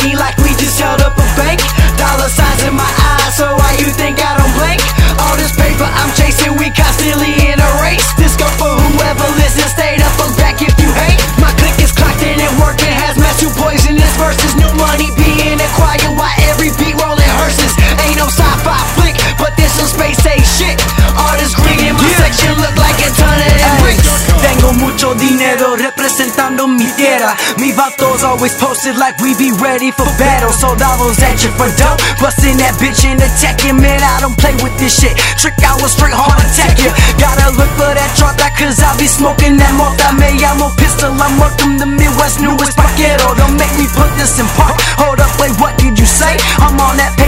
money like we just held up a bank. Dollar signs in my eyes, so why you think I don't blink? All this paper I'm chasing, we constantly in a race. This go for whoever listens, stay up or back if you hate. My click is clocked in and working, has mass two poisonous verses. New money being acquired why every beat rolling hearses. Ain't no sci-fi flick, but this some space age shit. All this green in my section look like a ton of bricks. Tengo mucho dinero representando mi tierra. Mi vatos always posted like we be ready for battle. Soldados at for dope. Busting that bitch and attacking. Man, I don't play with this shit. Trick, I will straight hard attack you. Gotta look for that trota, cause I be smoking that mota. Me llamo pistol. I'm welcome the Midwest newest paquero. Don't make me put this in park. Hold up, wait, what did you say? I'm on that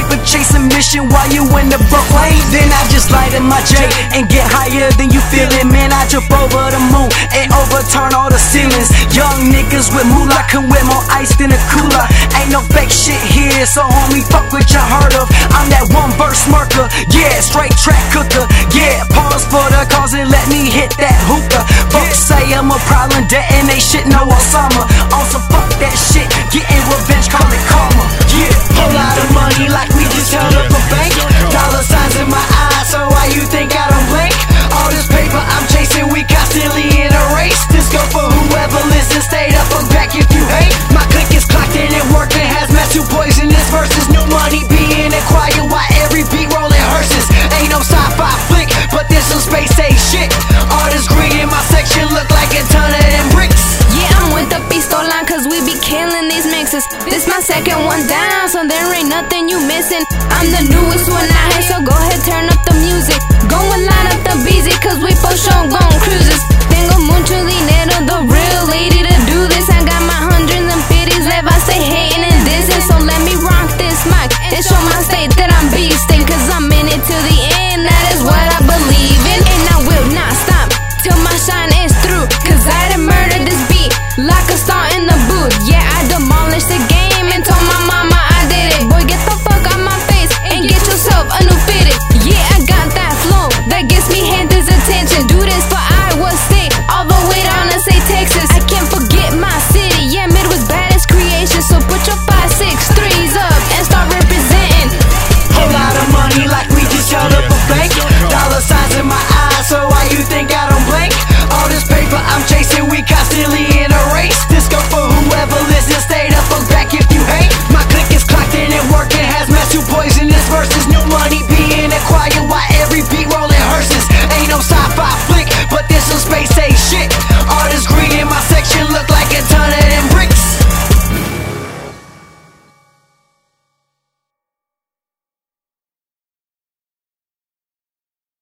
paper while you in the broke lane. Then I just light in my J and get higher than you feeling. Man, I jump over the moon and overturn all the ceilings. Young niggas with moolah can wear more ice than a cooler. Ain't no fake shit here, so homie, fuck what you heard of. I'm that one verse marker, yeah, straight track cooker. Yeah, pause for the cause and let me hit that hookah. Folks say I'm a problem, detonate shit, no Osama. Also, fuck that shit, killing these mixes. This my second one down, so there ain't nothing you missing. I'm the newest one out here, so